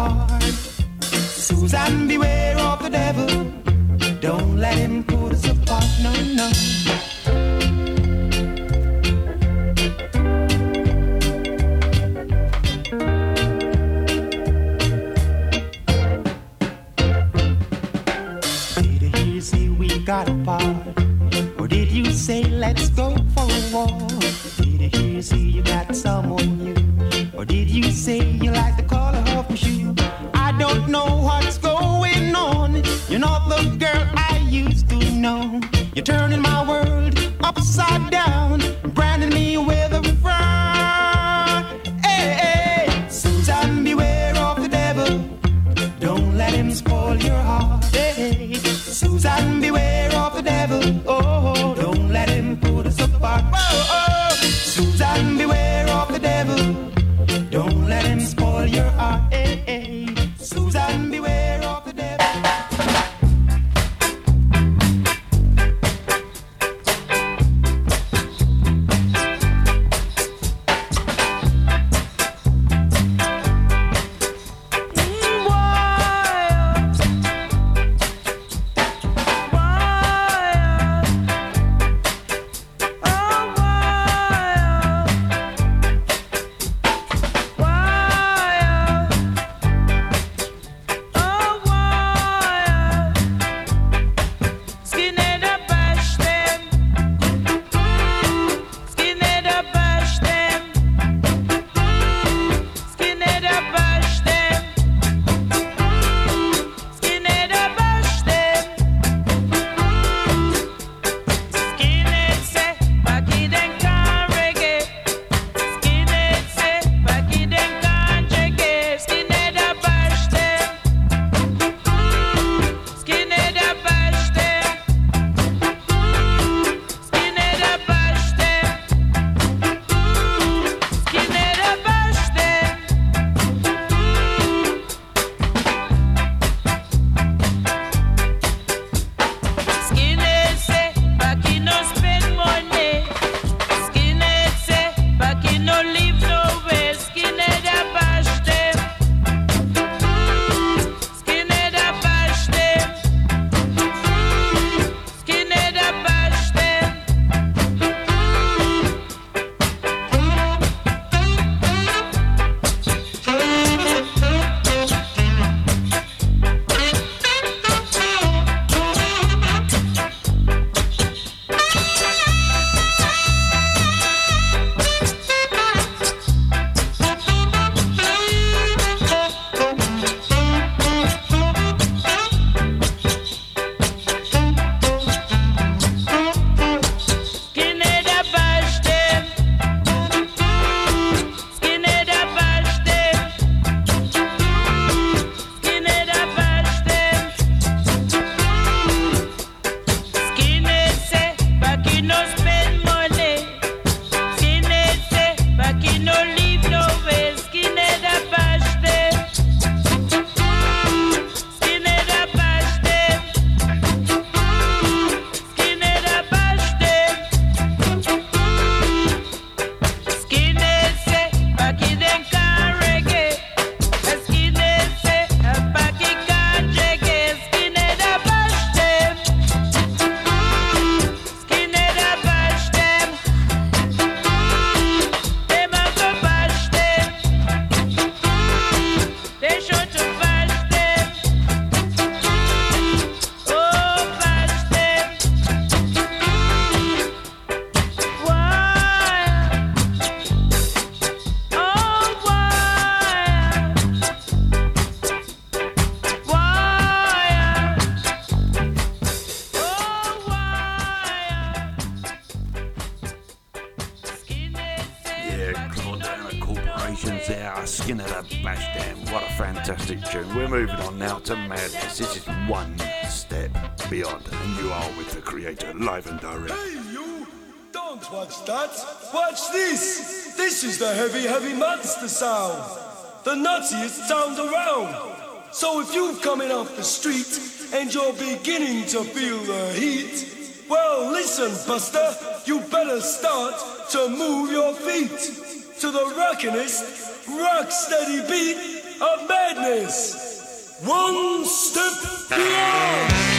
heart. Susan, beware of the devil. Don't let him put us apart, no, no. live and direct. Hey, you! Don't watch that! Watch this! This is the heavy, heavy monster sound! The nuttiest sound around! So if you're coming off the street and you're beginning to feel the heat, well, listen, Buster, you better start to move your feet to the rockinest, rock steady beat of madness. One step beyond!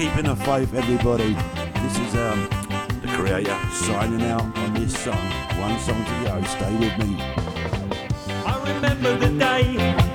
keeping the faith, everybody. This is um, the creator signing out on this song. One song to go. Stay with me. I remember the day.